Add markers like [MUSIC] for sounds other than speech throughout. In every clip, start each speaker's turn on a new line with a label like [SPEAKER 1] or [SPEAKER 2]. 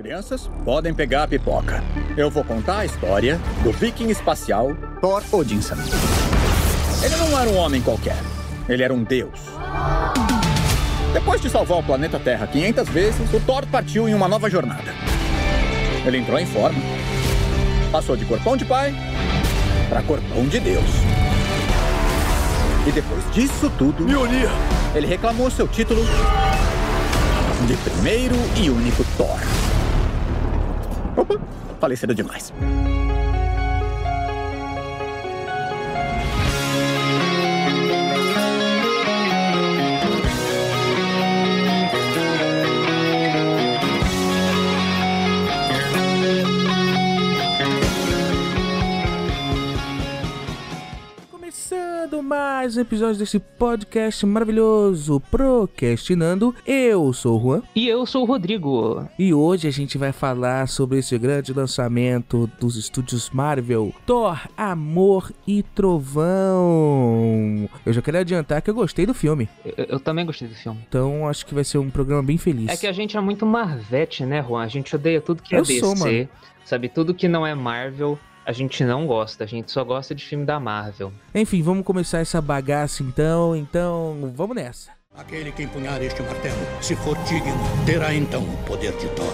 [SPEAKER 1] Crianças, podem pegar a pipoca. Eu vou contar a história do viking espacial Thor Odinson. Ele não era um homem qualquer. Ele era um deus. Depois de salvar o planeta Terra 500 vezes, o Thor partiu em uma nova jornada. Ele entrou em forma. Passou de corpão de pai para corpão de Deus. E depois disso tudo,
[SPEAKER 2] Mjolnir!
[SPEAKER 1] ele reclamou seu título de primeiro e único Thor. [LAUGHS] Falei cedo demais.
[SPEAKER 3] Mais um episódio desse podcast maravilhoso, Procrastinando. Eu sou o Juan
[SPEAKER 4] E eu sou o Rodrigo.
[SPEAKER 3] e hoje a gente vai falar sobre esse grande lançamento dos estúdios Marvel, Thor, Amor e Trovão. Eu já quero adiantar que eu gostei do filme,
[SPEAKER 4] Eu, eu também gostei do filme.
[SPEAKER 3] então acho que vai ser um programa bem feliz.
[SPEAKER 4] É que a gente é muito Marvete, né, Juan? A gente odeia tudo que é
[SPEAKER 3] Eu
[SPEAKER 4] DC.
[SPEAKER 3] sou, mano.
[SPEAKER 4] Sabe, tudo que não é Marvel, a gente não gosta. A gente só gosta de filme da Marvel.
[SPEAKER 3] Enfim, vamos começar essa bagaça então, então vamos nessa.
[SPEAKER 2] Aquele que empunhar este martelo, se for digno, terá então o poder de Thor.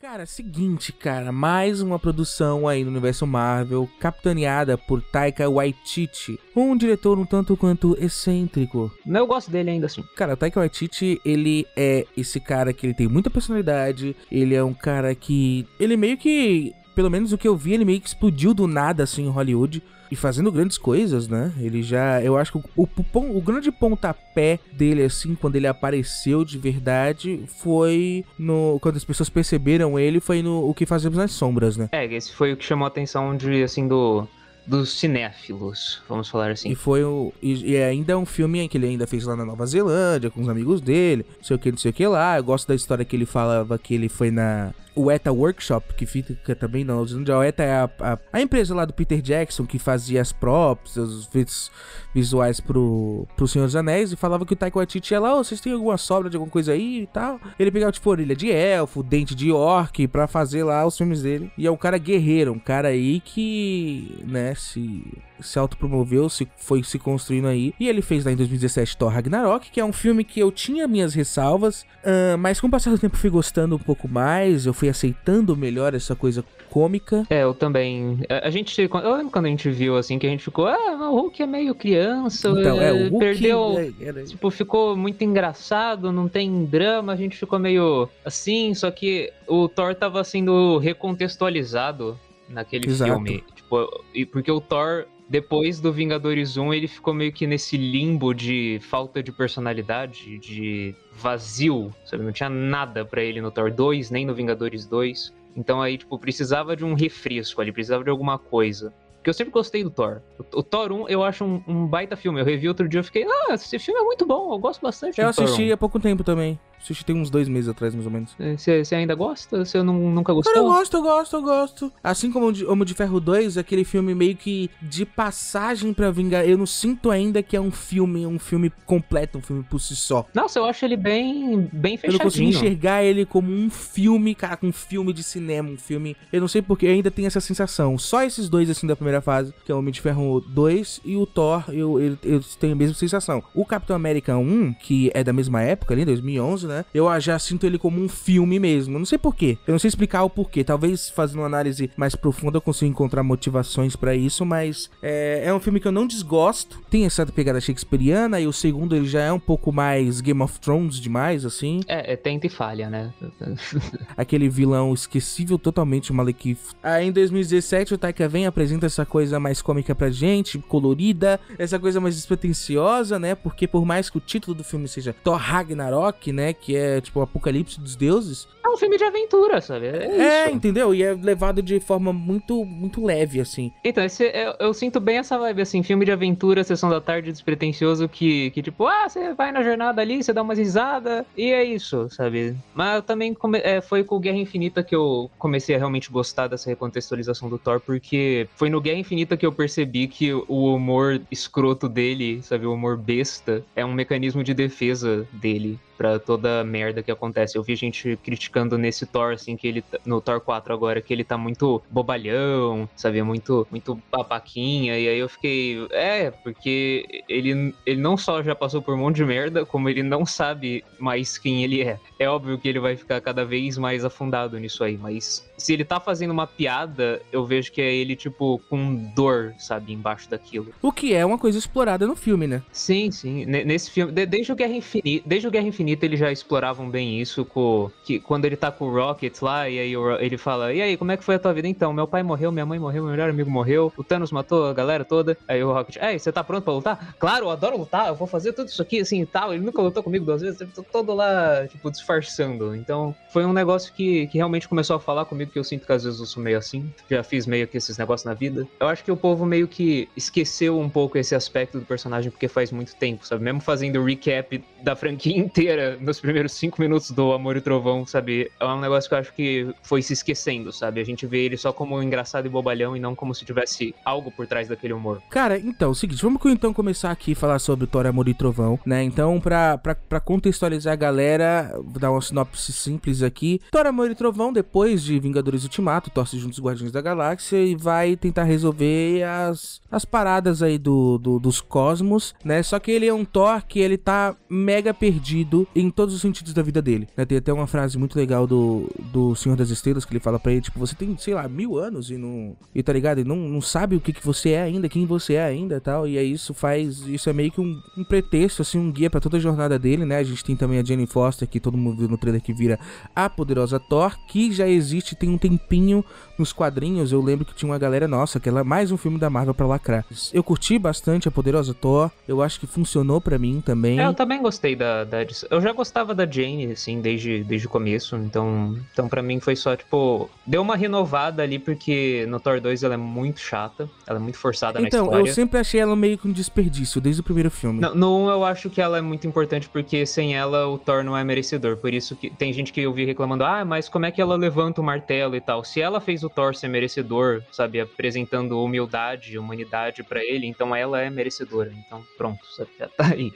[SPEAKER 3] Cara, seguinte, cara, mais uma produção aí no universo Marvel, capitaneada por Taika Waititi, um diretor um tanto quanto excêntrico.
[SPEAKER 4] Mas eu gosto dele ainda assim.
[SPEAKER 3] Cara, o Taika Waititi, ele é esse cara que ele tem muita personalidade, ele é um cara que ele meio que, pelo menos o que eu vi, ele meio que explodiu do nada assim em Hollywood. E fazendo grandes coisas, né? Ele já. Eu acho que o, o, o- grande pontapé dele, assim, quando ele apareceu de verdade, foi no. Quando as pessoas perceberam ele, foi no O que Fazemos nas Sombras, né?
[SPEAKER 4] É, esse foi o que chamou a atenção de, assim, do, dos cinéfilos, vamos falar assim.
[SPEAKER 3] E foi o. E, e ainda é um filme que ele ainda fez lá na Nova Zelândia, com os amigos dele, não sei o que, não sei o que lá. Eu gosto da história que ele falava que ele foi na. O ETA Workshop, que fica também na Nova Zelândia. O ETA é a, a, a empresa lá do Peter Jackson que fazia as props, os efeitos visuais pro, pro Senhor dos Anéis. E falava que o Taika Waititi ia lá, ô, vocês têm alguma sobra de alguma coisa aí e tal. Ele pegava, tipo, orelha de elfo, dente de orc pra fazer lá os filmes dele. E é um cara guerreiro, um cara aí que, né, se se autopromoveu, se foi se construindo aí. E ele fez lá em 2017 Thor Ragnarok, que é um filme que eu tinha minhas ressalvas, ahn, mas com o passar do tempo fui gostando um pouco mais, eu fui aceitando melhor essa coisa cômica.
[SPEAKER 4] É, eu também. A gente. Eu lembro quando a gente viu, assim, que a gente ficou. Ah, o Hulk é meio criança.
[SPEAKER 3] Então, é, o Hulk
[SPEAKER 4] Perdeu.
[SPEAKER 3] é, era-
[SPEAKER 4] Tipo, ficou muito engraçado, não tem drama, a gente ficou meio assim, só que o Thor tava sendo recontextualizado naquele
[SPEAKER 3] Exato.
[SPEAKER 4] filme. Tipo, e porque o Thor, depois do Vingadores 1, ele ficou meio que nesse limbo de falta de personalidade, de vazio, sabe? Não tinha nada pra ele no Thor 2, nem no Vingadores 2. Então aí, tipo, precisava de um refresco ali, precisava de alguma coisa. Porque eu sempre gostei do Thor. O, o Thor 1 eu acho um, um baita filme. Eu revi outro dia e fiquei, ah, esse filme é muito bom, eu gosto bastante
[SPEAKER 3] Eu
[SPEAKER 4] do Thor
[SPEAKER 3] assisti
[SPEAKER 4] 1.
[SPEAKER 3] há pouco tempo também. Assisti tem uns dois meses atrás, mais ou menos.
[SPEAKER 4] Você você ainda gosta? Você não, nunca gostou?
[SPEAKER 3] Cara, eu gosto, eu gosto, eu gosto. Assim como o Homem de Ferro 2, aquele filme meio que de passagem pra vingar. Eu não sinto ainda que é um filme, um filme completo, um filme por si só.
[SPEAKER 4] Nossa, eu acho ele bem, bem
[SPEAKER 3] Eu não consigo
[SPEAKER 4] fechadinho.
[SPEAKER 3] enxergar ele como um filme, cara, com um filme de cinema, um filme. Eu não sei porque eu ainda tenho essa sensação. Só esses dois, assim, da primeira fase, que é o Homem de Ferro 2 e o Thor, eu, eu, eu tenho a mesma sensação. O Capitão América 1, que é da mesma época ali, 2011, né? Eu já sinto ele como um filme mesmo. Eu não sei porquê. Eu não sei explicar o porquê. Talvez fazendo uma análise mais profunda eu consiga encontrar motivações pra isso, mas é, é um filme que eu não desgosto. Tem essa pegada shakespeariana e o segundo ele já é um pouco mais Game of Thrones demais, assim
[SPEAKER 4] É, é tenta e falha, né? [LAUGHS]
[SPEAKER 3] aquele vilão esquecível totalmente, Malekith. Aí em 2017 o Taika vem apresenta essa coisa mais cômica pra gente, colorida, essa coisa mais despretensiosa, né? Porque por mais que o título do filme seja Thor Ragnarok, né? Que é tipo o apocalipse dos deuses.
[SPEAKER 4] É um filme de aventura, sabe? É,
[SPEAKER 3] É, entendeu? E é levado de forma muito, muito leve, assim.
[SPEAKER 4] Então, esse, eu, eu sinto bem essa vibe, assim, filme de aventura, sessão da tarde, despretensioso, que, que tipo, ah, você vai na jornada ali, você dá umas risadas, e é isso, sabe? Mas também come- é, foi com Guerra Infinita que eu comecei a realmente gostar dessa recontextualização do Thor, porque foi no Guerra Infinita que eu percebi que o humor escroto dele, sabe, o humor besta, é um mecanismo de defesa dele. pra toda a merda que acontece. Eu vi gente criticando nesse Thor, assim, que ele, tá- no Thor 4 agora, que ele tá muito bobalhão, sabe? Muito, muito babaquinha. E aí eu fiquei, é, porque ele, ele não só já passou por um monte de merda, como ele não sabe mais quem ele é. É óbvio que ele vai ficar cada vez mais afundado nisso aí, mas se ele tá fazendo uma piada, eu vejo que é ele, tipo, com dor, sabe, embaixo daquilo.
[SPEAKER 3] O que é uma coisa explorada no filme, né?
[SPEAKER 4] Sim, sim. Ne- Nesse filme, de- desde o Guerra Infinita, desde o Guerra Infinita eles já exploravam bem isso com que quando ele tá com o Rocket lá e aí ele fala: "E aí, como é que foi a tua vida então? Meu pai morreu, minha mãe morreu, meu melhor amigo morreu, o Thanos matou a galera toda". Aí o Rocket: "Ei, você tá pronto pra lutar?" "Claro, eu adoro lutar, eu vou fazer tudo isso aqui assim e tal". Ele nunca lutou comigo duas vezes, eu tô todo lá, tipo, disfarçando. Então, foi um negócio que, que realmente começou a falar comigo que eu sinto que às vezes eu sou meio assim. Já fiz meio que esses negócios na vida. Eu acho que o povo meio que esqueceu um pouco esse aspecto do personagem porque faz muito tempo, sabe? Mesmo fazendo o recap da franquia [LAUGHS] inteira nos primeiros cinco minutos do Amor e Trovão, sabe? É um negócio que eu acho que foi se esquecendo, sabe? A gente vê ele só como engraçado e bobalhão e não como se tivesse algo por trás daquele humor.
[SPEAKER 3] Cara, então, é o seguinte, vamos então começar aqui a falar sobre o Thor Amor e Trovão, né? Então, pra, pra, pra contextualizar a galera, vou dar uma sinopse simples aqui. Thor Amor e Trovão, depois de Vingadores Ultimato, torce junto os Guardiões da Galáxia e vai tentar resolver as, as paradas aí do, do- dos cosmos, né? Só que ele é um Thor que ele tá mega perdido em todos os sentidos da vida dele, né? Tem até uma frase muito legal do, do Senhor das Estrelas que ele fala pra ele, tipo, você tem, sei lá, mil anos e não... E tá ligado? E não, não sabe o que, que você é ainda, quem você é ainda tal. E aí isso faz... Isso é meio que um, um pretexto, assim, um guia pra toda a jornada dele, né? A gente tem também a Jane Foster, que todo mundo viu no trailer que vira a poderosa Thor, que já existe tem um tempinho nos quadrinhos. Eu lembro que tinha uma galera, nossa, que ela mais um filme da Marvel pra lacrar. Eu curti bastante a poderosa Thor, eu acho que funcionou pra mim também.
[SPEAKER 4] É, eu também gostei da, da. Eu já gostava da Jane, assim, desde, desde o começo. Então, então para mim foi só, tipo, deu uma renovada ali, porque no Thor 2 ela é muito chata, ela é muito forçada
[SPEAKER 3] Então,
[SPEAKER 4] na história.
[SPEAKER 3] eu sempre achei ela meio que um desperdício, desde o primeiro filme.
[SPEAKER 4] No, no 1 eu acho que ela é muito importante porque sem ela o Thor não é merecedor. Por isso que tem gente que eu vi reclamando, ah, mas como é que ela levanta o martelo e tal? Se ela fez o Thor ser merecedor, sabe, apresentando humildade, humanidade pra ele, então ela é merecedora. Então pronto, sabe, já tá aí.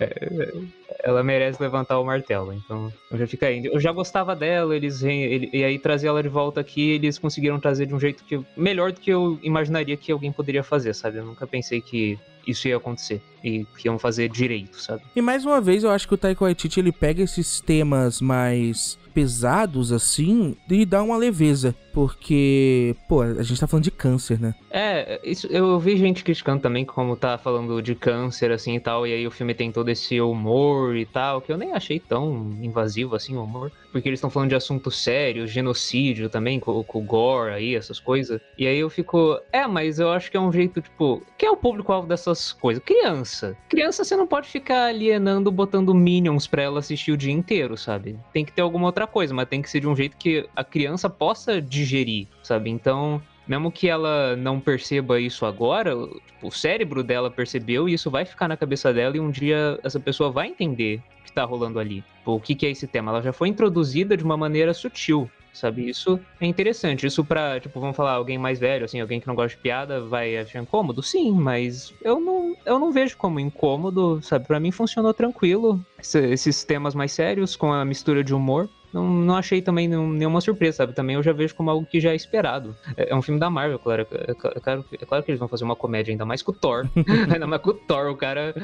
[SPEAKER 4] É, ela merece levantar o martelo, então já fica aí. Eu já gostava dela, eles ele- e aí trazer ela de volta aqui, eles conseguiram trazer de um jeito que melhor do que eu imaginaria que alguém poderia fazer, sabe? Eu nunca pensei que isso ia acontecer e que iam fazer direito, sabe?
[SPEAKER 3] E mais uma vez, eu acho que o Taika Waititi, ele pega esses temas mais pesados, assim, e dá uma leveza. Porque, pô, a gente tá falando de câncer, né?
[SPEAKER 4] É, isso, eu vi gente criticando também como tá falando de câncer assim e tal, e aí o filme tem todo esse humor e tal, que eu nem achei tão invasivo assim o humor, porque eles estão falando de assunto sério, genocídio também, com, com o gore aí, essas coisas. E aí eu fico, é, mas eu acho que é um jeito, tipo, que é o público-alvo coisas? Criança. Criança você não pode ficar alienando, botando minions pra ela assistir o dia inteiro, sabe? Tem que ter alguma outra coisa, mas tem que ser de um jeito que a criança possa digerir, sabe? Então, mesmo que ela não perceba isso agora, o- tipo, o cérebro dela percebeu e isso vai ficar na cabeça dela e um dia essa pessoa vai entender o que tá rolando ali. Tipo, o que, que é esse tema? Ela já foi introduzida de uma maneira sutil. Sabe, isso é interessante. Isso pra, tipo, vamos falar, alguém mais velho, assim, alguém que não gosta de piada, vai achar incômodo? Sim, mas eu não, eu não vejo como incômodo, sabe? Pra mim funcionou tranquilo. Esse- esses temas mais sérios, com a mistura de humor, não, não achei também nenhum- nenhuma surpresa, sabe? Também eu já vejo como algo que já é esperado. É, é um filme da Marvel, claro. É, cla- é claro. é claro que eles vão fazer uma comédia, ainda mais com o Thor. [LAUGHS] [LAUGHS] ainda mais com o Thor, o cara,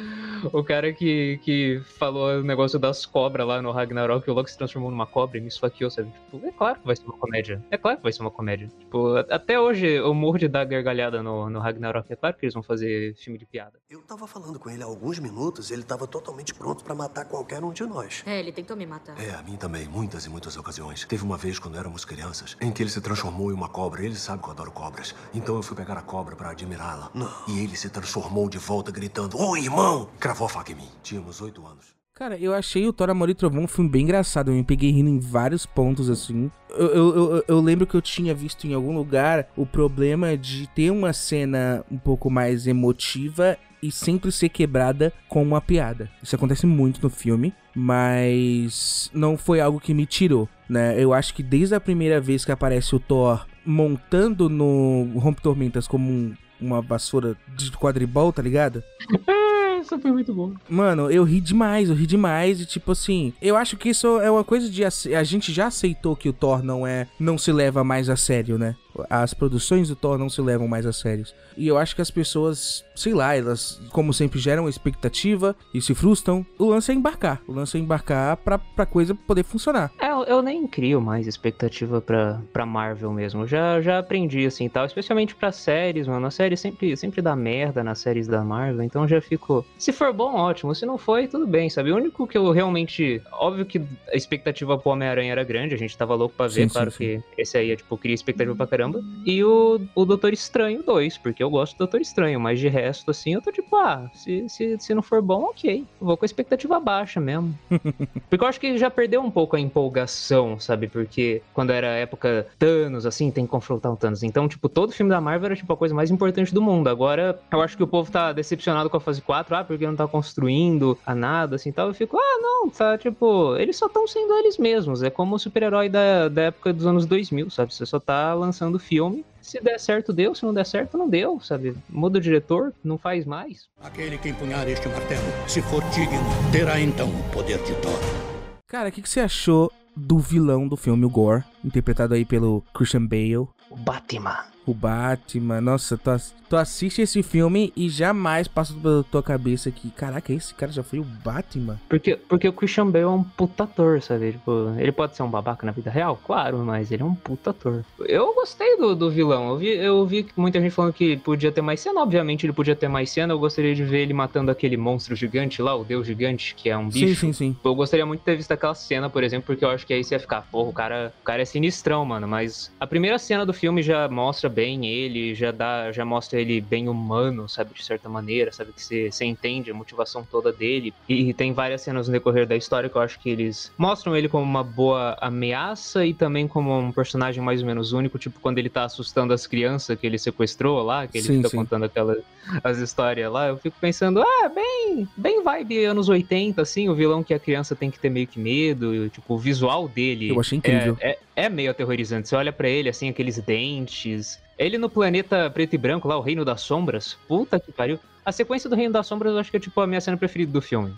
[SPEAKER 4] o cara que, que falou o negócio das cobras lá no Ragnarok, o Loki se transformou numa cobra e me esfaqueou, sabe? Tipo, é claro que vai ser uma comédia. É claro que vai ser uma comédia. Tipo, até hoje eu morro de dar gargalhada no, no Ragnarok. É claro que eles vão fazer filme de piada.
[SPEAKER 5] Eu tava falando com ele há alguns minutos, ele tava totalmente pronto pra matar qualquer um de nós.
[SPEAKER 6] É, ele tentou me matar.
[SPEAKER 5] É, a mim também, muitas e muitas ocasiões. Teve uma vez quando éramos crianças, em que ele se transformou em uma cobra. Ele sabe que eu adoro cobras. Então eu fui pegar a cobra pra admirá-la. E ele se transformou de volta gritando: Ô irmão! Cravou a faca em mim. Tínhamos oito anos.
[SPEAKER 3] Cara, eu achei o Thor Amor e Trovão um filme bem engraçado. Eu me peguei rindo em vários pontos, assim. Eu, eu, eu, eu lembro que eu tinha visto em algum lugar o problema de ter uma cena um pouco mais emotiva e sempre ser quebrada com uma piada. Isso acontece muito no filme, mas não foi algo que me tirou, né? Eu acho que desde a primeira vez que aparece o Thor montando no Rompe Tormentas como um- uma vassoura de quadribol, tá ligado? [LAUGHS]
[SPEAKER 4] Essa foi muito boa.
[SPEAKER 3] Mano, eu ri demais, eu ri demais. E tipo assim, eu acho que isso é uma coisa de. A gente já aceitou que o Thor não é. Não se leva mais a sério, né? As produções do Thor não se levam mais a sérios. E eu acho que as pessoas, sei lá, elas, como sempre, geram expectativa e se frustram. O lance é embarcar. O lance é embarcar pra, pra coisa poder funcionar.
[SPEAKER 4] É, eu, eu nem crio mais expectativa pra, pra Marvel mesmo. Eu Já, já aprendi assim e tal, especialmente pra séries, mano. A série sempre, sempre dá merda nas séries da Marvel, então já fico. Se for bom, ótimo. Se não foi, tudo bem, sabe? O único que eu realmente. Óbvio que a expectativa pro Homem-Aranha era grande, a gente tava louco pra ver,
[SPEAKER 3] Sim,
[SPEAKER 4] claro
[SPEAKER 3] sim,
[SPEAKER 4] que esse aí, é, tipo, cria expectativa pra caramba. E o, o Doutor Estranho 2, porque eu gosto do Doutor Estranho, mas de resto, assim, eu tô tipo, ah, se, se, se não for bom, ok. Eu vou com a expectativa baixa mesmo. [LAUGHS] Porque eu acho que já perdeu um pouco a empolgação, sabe? Porque quando era época Thanos, assim, tem que confrontar o Thanos. Então, tipo, todo filme da Marvel era, tipo, a coisa mais importante do mundo. Agora, eu acho que o povo tá decepcionado com a fase 4, ah, porque não tá construindo a nada, assim, tal. Eu fico, ah, não, tá, tipo, eles só estão sendo eles mesmos. É como o super-herói da, da época dos anos 2000, sabe? Você só tá lançando filme. Se der certo, deu. Se não der certo, não deu, sabe? Muda o diretor, não faz mais.
[SPEAKER 2] Aquele que empunhar este martelo, se for digno, terá então o poder de Thor.
[SPEAKER 3] Cara, o que, que você achou do vilão do filme, o Gore, interpretado aí pelo Christian Bale?
[SPEAKER 4] O Batman.
[SPEAKER 3] O Batman, nossa, tu, tu assiste esse filme e jamais passa pela tua cabeça que, caraca, esse cara já foi o Batman?
[SPEAKER 4] Porque, porque o Christian Bale é um puta ator, sabe? Tipo, ele pode ser um babaca na vida real? Claro, mas ele é um puta ator. Eu gostei do, do vilão. Eu vi, eu vi muita gente falando que podia ter mais cena. Obviamente ele podia ter mais cena. Eu gostaria de ver ele matando aquele monstro gigante lá, o deus gigante, que é um bicho.
[SPEAKER 3] Sim, sim, sim.
[SPEAKER 4] Eu gostaria muito de ter visto aquela cena, por exemplo, porque eu acho que aí você ia ficar, porra, o cara, o cara é sinistrão, mano. Mas a primeira cena do filme já mostra bem ele, já dá, já mostra ele bem humano, sabe, de certa maneira, sabe, que você, você entende a motivação toda dele. E, tem várias cenas no decorrer da história que eu acho que eles mostram ele como uma boa ameaça e também como um personagem mais ou menos único, tipo quando ele tá assustando as crianças que ele sequestrou lá, que ele
[SPEAKER 3] Sim,
[SPEAKER 4] fica
[SPEAKER 3] sim.
[SPEAKER 4] contando aquelas as histórias lá, eu fico pensando, ah, bem, bem vibe anos 80, assim, o vilão que a criança tem que ter meio que medo, e, tipo, o visual dele.
[SPEAKER 3] Eu achei incrível.
[SPEAKER 4] É, é, é meio aterrorizante. Você olha pra ele, assim, aqueles dentes. Ele no planeta preto e branco, lá, o Reino das Sombras. Puta que pariu. A sequência do Reino das Sombras eu acho que é, tipo, a minha cena preferida do filme.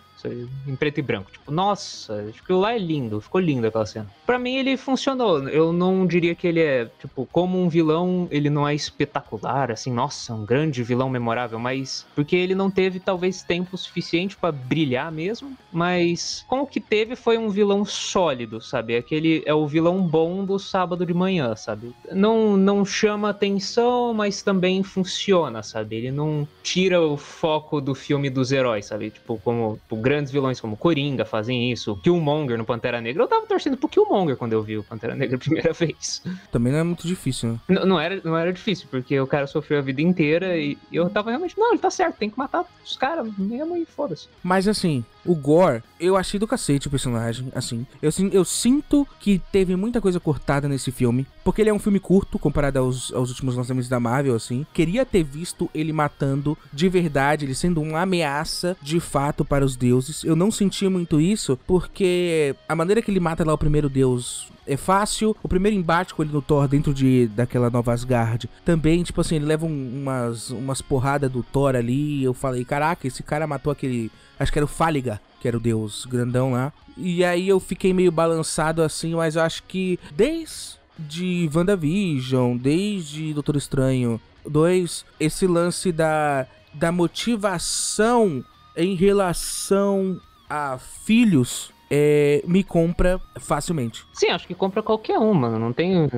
[SPEAKER 4] Em preto e branco. Tipo, nossa, que lá é lindo. Ficou lindo aquela cena. Pra mim, ele funcionou. Eu não diria que ele é, tipo, como um vilão, ele não é espetacular, assim, nossa, um grande vilão memorável, mas porque ele não teve, talvez, tempo suficiente pra brilhar mesmo. Mas com o que teve foi um vilão sólido, sabe? Aquele é o vilão bom do sábado de manhã, sabe? Não, não chama atenção, mas também funciona, sabe? Ele não tira o foco do filme dos heróis, sabe? Tipo, como tipo, grandes vilões como Coringa fazem isso, Killmonger no Pantera Negra. Eu tava torcendo pro Killmonger quando eu vi o Pantera Negra a primeira [LAUGHS] vez.
[SPEAKER 3] Também não é muito difícil, né?
[SPEAKER 4] N- não, era, não era difícil, porque o cara sofreu a vida inteira e e eu tava realmente, não, ele tá certo, tem que matar os caras mesmo e foda-se.
[SPEAKER 3] Mas assim, o Gore, eu achei do cacete o personagem, assim. Eu, eu sinto que teve muita coisa cortada nesse filme, porque ele é um filme curto comparado aos, aos últimos lançamentos da Marvel, assim. Queria ter visto ele matando de verdade, ele sendo uma ameaça de fato para os deuses. Eu não senti muito isso, porque a maneira que ele mata lá o primeiro deus é fácil. O primeiro embate com ele no Thor dentro de daquela nova Asgard também, tipo assim, ele leva um- umas, umas porradas do Thor ali. Eu falei, caraca, esse cara matou aquele. Acho que era o Fáliga, que era o deus grandão lá. E aí eu fiquei meio balançado assim, mas eu acho que desde WandaVision, desde Doutor Estranho 2, esse lance da, da motivação em relação a filhos é, me compra facilmente.
[SPEAKER 4] Sim, acho que compra qualquer um, mano. Não tem.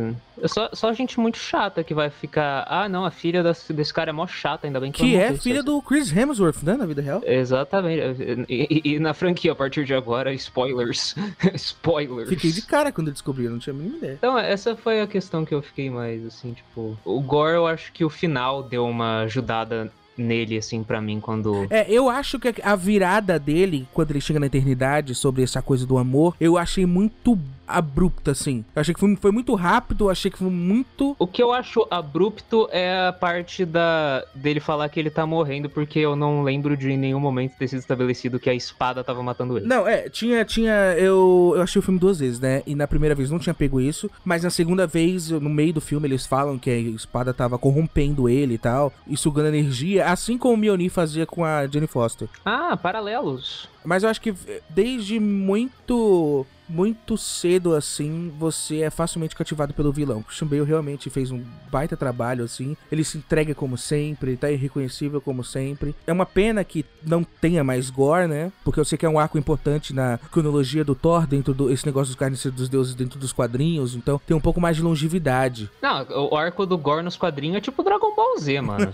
[SPEAKER 4] É só, só gente muito chata que vai ficar. Ah, não, a filha das- desse cara é mó chata, ainda bem que
[SPEAKER 3] Que é filha do Chris Hemsworth, né? Na vida real.
[SPEAKER 4] Exatamente. E, e- e na franquia, a partir de agora, spoilers. [LAUGHS] spoilers.
[SPEAKER 3] Fiquei de cara quando eu descobri, eu não tinha a mínima ideia.
[SPEAKER 4] Então, essa foi a questão que eu fiquei mais, assim, tipo... O Gore, eu acho que o final deu uma ajudada nele, assim, pra mim, quando...
[SPEAKER 3] É, eu acho que a virada dele, quando ele chega na eternidade, sobre essa coisa do amor, eu achei muito abrupta, assim. Eu achei que foi, foi muito rápido, achei que foi muito.
[SPEAKER 4] O que eu acho abrupto é a parte da dele falar que ele tá morrendo, porque eu não lembro de em nenhum momento ter sido estabelecido que a espada tava matando ele.
[SPEAKER 3] Não, é, tinha, tinha. Eu, eu achei o filme duas vezes, né? E na primeira vez não tinha pego isso, mas na segunda vez, no meio do filme, eles falam que a espada tava corrompendo ele e tal, e sugando energia, assim como o Mjolnir fazia com a Jenny Foster.
[SPEAKER 4] Ah, paralelos.
[SPEAKER 3] Mas eu acho que desde muito muito cedo assim, você é facilmente cativado pelo vilão. Christian Bale realmente fez um baita trabalho assim. Ele se entrega como sempre, tá irreconhecível como sempre. É uma pena que não tenha mais gore, né? Porque eu sei que é um arco importante na cronologia do Thor dentro do esse negócio dos carniceiros dos deuses dentro dos quadrinhos, então tem um pouco mais de longevidade.
[SPEAKER 4] Não, o arco do gore nos quadrinhos é tipo Dragon Ball Z, mano?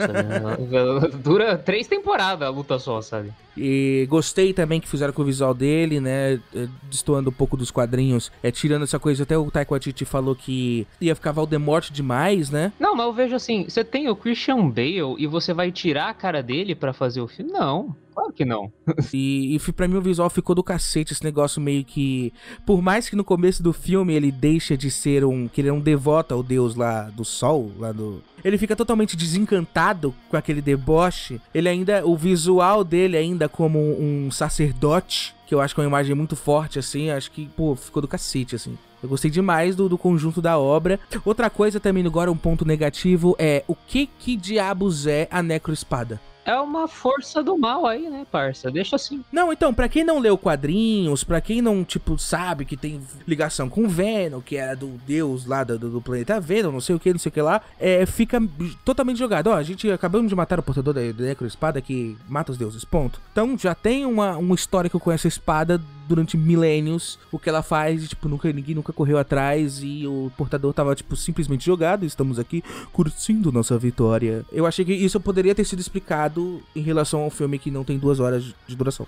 [SPEAKER 4] [LAUGHS] Dura três temporadas a luta só, sabe?
[SPEAKER 3] E gostei também que fizeram com o visual dele, né? Destoando um pouco dos quadrinhos. É, tirando essa coisa, até o Taika Waititi falou que ia ficar Valdemort demais, né?
[SPEAKER 4] Não, mas eu vejo assim, você tem o Christian Bale e você vai tirar a cara dele para fazer o filme? Não. Claro que não. [LAUGHS]
[SPEAKER 3] e, e pra mim o visual ficou do cacete, esse negócio meio que. Por mais que no começo do filme ele deixa de ser um. que ele é um devoto ao deus lá do sol, lá do. Ele fica totalmente desencantado com aquele deboche. Ele ainda. O visual dele ainda como um sacerdote. Que eu acho que é uma imagem muito forte, assim. Acho que, pô, ficou do cacete, assim. Eu gostei demais do, do conjunto da obra. Outra coisa também agora, um ponto negativo, é o que que diabos é a necroespada?
[SPEAKER 4] É uma força do mal aí, né, parça? Deixa assim.
[SPEAKER 3] Não, então, para quem não leu quadrinhos, para quem não, tipo, sabe que tem ligação com Venom, que era do deus lá do, do planeta Venom, não sei o que, não sei o que lá, é, fica totalmente jogado. Ó, a gente acabamos de matar o portador da, da Necroespada que mata os deuses, ponto. Então já tem uma, uma história que eu conheço a espada durante milênios, o que ela faz, e, tipo, nunca, ninguém nunca correu atrás e o portador tava, tipo, simplesmente jogado. Estamos aqui curtindo nossa vitória. Eu achei que isso poderia ter sido explicado em relação ao filme que não tem duas horas de duração.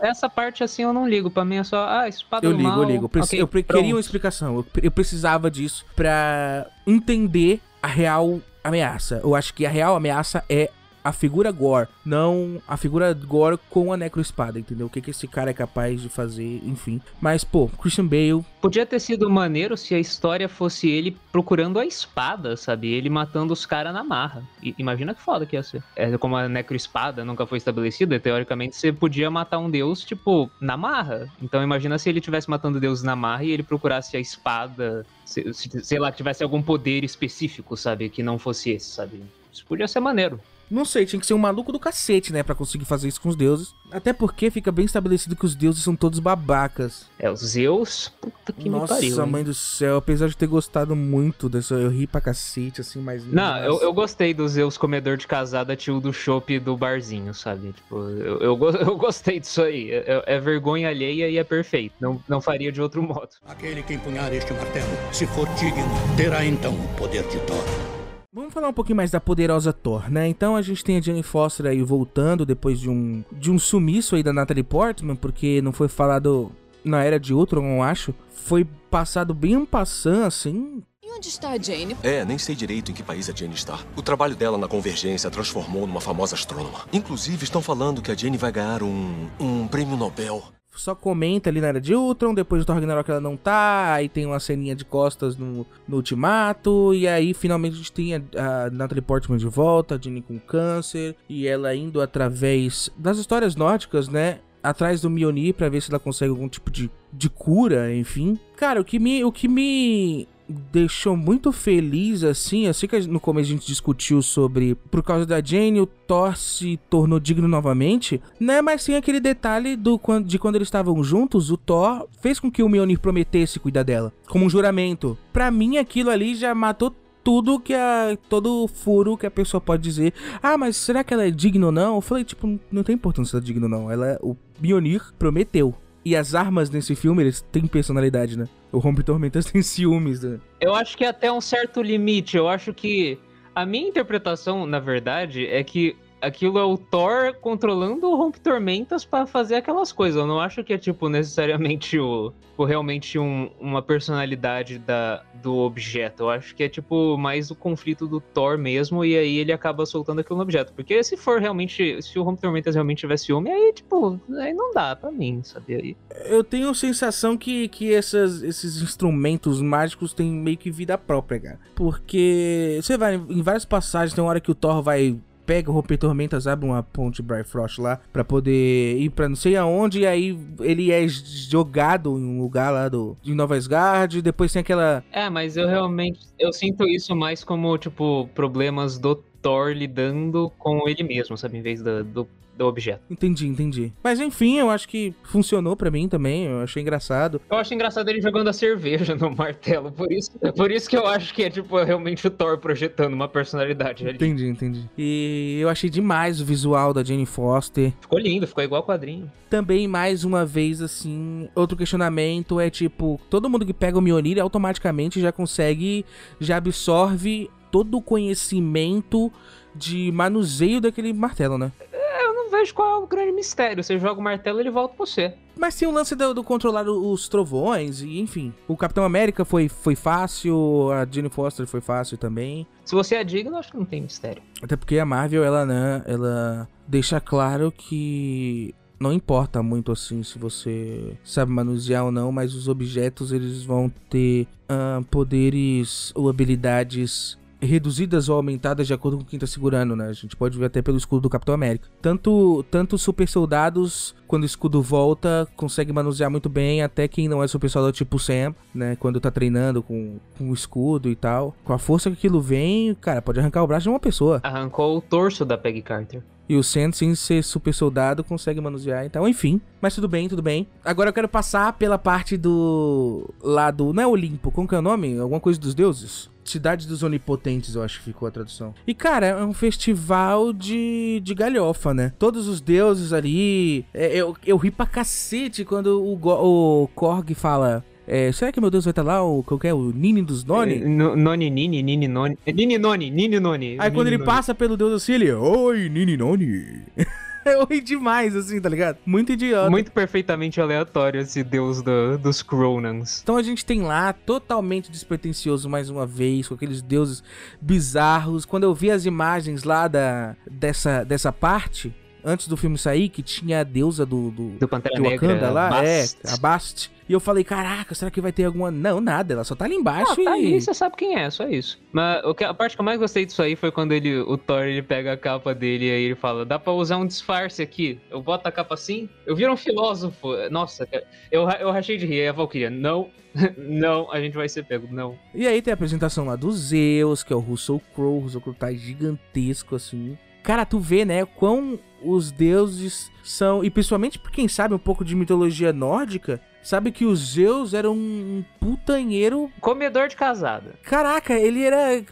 [SPEAKER 4] Essa parte, assim, eu não ligo. Pra mim é só, ah, espada
[SPEAKER 3] Eu ligo,
[SPEAKER 4] mal.
[SPEAKER 3] eu ligo. Eu, okay, eu queria uma explicação. Eu, eu precisava disso pra entender a real ameaça. Eu acho que a real ameaça é a figura Gore, não a figura Gore com a necroespada, entendeu? O que, que esse cara é capaz de fazer, enfim. Mas, pô, Christian Bale.
[SPEAKER 4] Podia ter sido maneiro se a história fosse ele procurando a espada, sabe? Ele matando os caras na marra. E, imagina que foda que ia ser. É, como a necroespada nunca foi estabelecida, teoricamente você podia matar um deus, tipo, na marra. Então imagina se ele estivesse matando deuses na marra e ele procurasse a espada, sei lá, que tivesse algum poder específico, sabe? Que não fosse esse, sabe? Isso podia ser maneiro.
[SPEAKER 3] Não sei, tinha que ser um maluco do cacete, né, para conseguir fazer isso com os deuses. Até porque fica bem estabelecido que os deuses são todos babacas.
[SPEAKER 4] É, os Zeus, puta que
[SPEAKER 3] Nossa,
[SPEAKER 4] me pariu.
[SPEAKER 3] Nossa, mãe do céu, apesar de ter gostado muito dessa, eu ri pra cacete, assim, mas...
[SPEAKER 4] Não, eu, eu, gostei do Zeus comedor de casada, tio do chopp do barzinho, sabe? Tipo, eu, eu, [LAUGHS] eu gostei disso aí. É, é, vergonha alheia e é perfeito. Não, não faria de outro modo.
[SPEAKER 2] Aquele que empunhar este martelo, se for digno, terá então o poder de Thor.
[SPEAKER 3] Vamos falar um pouquinho mais da poderosa Thor, né? Então a gente tem a Jane Foster aí voltando depois de um, de um sumiço aí da Natalie Portman, porque não foi falado na era de Ultron, eu acho. Foi passado bem um passant, assim,
[SPEAKER 6] e onde está a Jane?
[SPEAKER 5] É, nem sei direito em que país a Jane está. O trabalho dela na Convergência a transformou numa famosa astrônoma. Inclusive, estão falando que a Jane vai ganhar um. um prêmio Nobel
[SPEAKER 3] só comenta ali na era de Ultron, depois do Ragnarok ela não tá, aí tem uma ceninha de costas no, no Ultimato, e aí finalmente a gente tem a, a Natalie Portman de volta, a Jeannie com câncer, e ela indo através das histórias nórdicas, né, atrás do Mjolnir para ver se ela consegue algum tipo de, de cura, enfim. Cara, o que me, o que me deixou muito feliz, assim. Eu sei que no começo a gente discutiu sobre. Por causa da Jane, o Thor se tornou digno novamente, né? Mas tem aquele detalhe do, de quando eles estavam juntos, o Thor fez com que o Mjolnir prometesse cuidar dela, como um juramento. Pra mim, aquilo ali já matou tudo que a. todo furo que a pessoa pode dizer. Ah, mas será que ela é digna ou não? Eu falei, tipo, não tem importância se ela é digna ou não. Ela, o Mjolnir prometeu. E as armas nesse filme, eles têm personalidade, né? O Rompe Tormentas [LAUGHS] tem ciúmes, né?
[SPEAKER 4] Eu acho que até um certo limite. Eu acho que a minha interpretação, na verdade, é que aquilo é o Thor controlando o Rompe Tormentas pra fazer aquelas coisas. Eu não acho que é, tipo, necessariamente o, o realmente um- uma personalidade da, do objeto. Eu acho que é, tipo, mais o conflito do Thor mesmo, e aí ele acaba soltando aquilo no objeto. Porque se for realmente, se o Rompe Tormentas realmente tiver ciúme, aí, tipo, aí não dá pra mim, sabe? Aí,
[SPEAKER 3] Eu tenho a sensação que, que essas, esses instrumentos mágicos têm meio que vida própria, cara. Porque você vai em várias passagens, tem uma hora que o Thor vai. Pega o Romper Tormentas, abre uma ponte Bifrost lá pra poder ir pra não sei aonde, e aí ele é jogado em um lugar lá do, de Nova Asgard. Depois tem aquela.
[SPEAKER 4] É, mas eu realmente eu sinto isso mais como tipo problemas do Thor lidando com ele mesmo, sabe, em vez do, do, do objeto.
[SPEAKER 3] Entendi, entendi. Mas enfim, eu acho que funcionou pra mim também. Eu achei engraçado.
[SPEAKER 4] Eu acho engraçado ele jogando a cerveja [LAUGHS] no martelo, por isso, por isso que eu acho que é tipo realmente o Thor projetando uma personalidade ali.
[SPEAKER 3] Entendi, entendi. E eu achei demais o visual da Jane Foster.
[SPEAKER 4] Ficou lindo, ficou igual quadrinho.
[SPEAKER 3] Também, mais uma vez, assim, outro questionamento é tipo, todo mundo que pega o Mjolnir automaticamente já consegue, já absorve todo o conhecimento de manuseio daquele martelo, né?
[SPEAKER 4] Vejo qual é o grande mistério. Você joga o martelo, ele volta pra você.
[SPEAKER 3] Mas tem o lance do, do controlar os trovões, e enfim. O Capitão América foi, foi fácil, a Jane Foster foi fácil também.
[SPEAKER 4] Se você é digno, acho que não tem mistério.
[SPEAKER 3] Até porque a Marvel, ela, né, ela deixa claro que não importa muito assim se você sabe manusear ou não, mas os objetos eles vão ter ah, poderes ou habilidades reduzidas ou aumentadas de acordo com quem tá segurando, né? A gente pode ver até pelo escudo do Capitão América. Tanto, tanto super soldados, quando o escudo volta, consegue manusear muito bem, até quem não é super soldado tipo Sam, né? Quando tá treinando com, com o escudo e tal. Com a força que aquilo vem, cara, pode arrancar o braço de uma pessoa.
[SPEAKER 4] Arrancou o torso da Peggy Carter.
[SPEAKER 3] E o Sam, sem ser super soldado, consegue manusear então, enfim. Mas tudo bem, tudo bem. Agora eu quero passar pela parte do. lá do. Não é Olimpo, como que é o nome? Alguma coisa dos deuses? Cidade dos Onipotentes, eu acho que ficou a tradução. E, cara, é um festival de, de galhofa, né? Todos os deuses ali. É, eu, eu ri pra cacete quando o, Go- o Korg fala. é, será que meu Deus vai estar lá? O, qual que é? O Nini dos Noni?
[SPEAKER 4] No- Noni, Nini, Nini, Noni. Nini, Noni, Nini, Noni.
[SPEAKER 3] Aí quando ele passa pelo Deus assim, ele. Oi, Nini Noni. [LAUGHS] [LAUGHS] Eu ri demais, assim, tá ligado? Muito idiota.
[SPEAKER 4] Muito perfeitamente aleatório esse deus do- dos Cronans.
[SPEAKER 3] Então a gente tem lá, totalmente despretensioso mais uma vez, com aqueles deuses bizarros. Quando eu vi as imagens lá da, dessa, dessa parte, antes do filme sair, que tinha a deusa do, do,
[SPEAKER 4] Do Pantera
[SPEAKER 3] de Wakanda
[SPEAKER 4] Negra.
[SPEAKER 3] lá,
[SPEAKER 4] Bast.
[SPEAKER 3] é, a Bast. E eu falei, caraca, será que vai ter alguma... Não, nada, ela só tá ali embaixo
[SPEAKER 4] Ah, tá
[SPEAKER 3] e...
[SPEAKER 4] ali, você sabe quem é, só isso. Mas o que, a parte que eu mais gostei disso aí foi quando ele, o Thor ele pega a capa dele e aí ele fala: dá pra usar um disfarce aqui. Eu boto a capa assim, eu viro um filósofo. Nossa, eu, eu rachei de rir. Aí a Valkyria, não, [LAUGHS] não, a gente vai ser pego, não.
[SPEAKER 3] E aí tem a apresentação lá do Zeus, que é o Russell Crowe. O Russell Crowe tá gigantesco, assim. Cara, tu vê, né, quão os deuses são... E principalmente pra quem sabe um pouco de mitologia nórdica, sabe que o Zeus era um putanheiro...
[SPEAKER 4] Comedor de casada.
[SPEAKER 3] Caraca, ele era...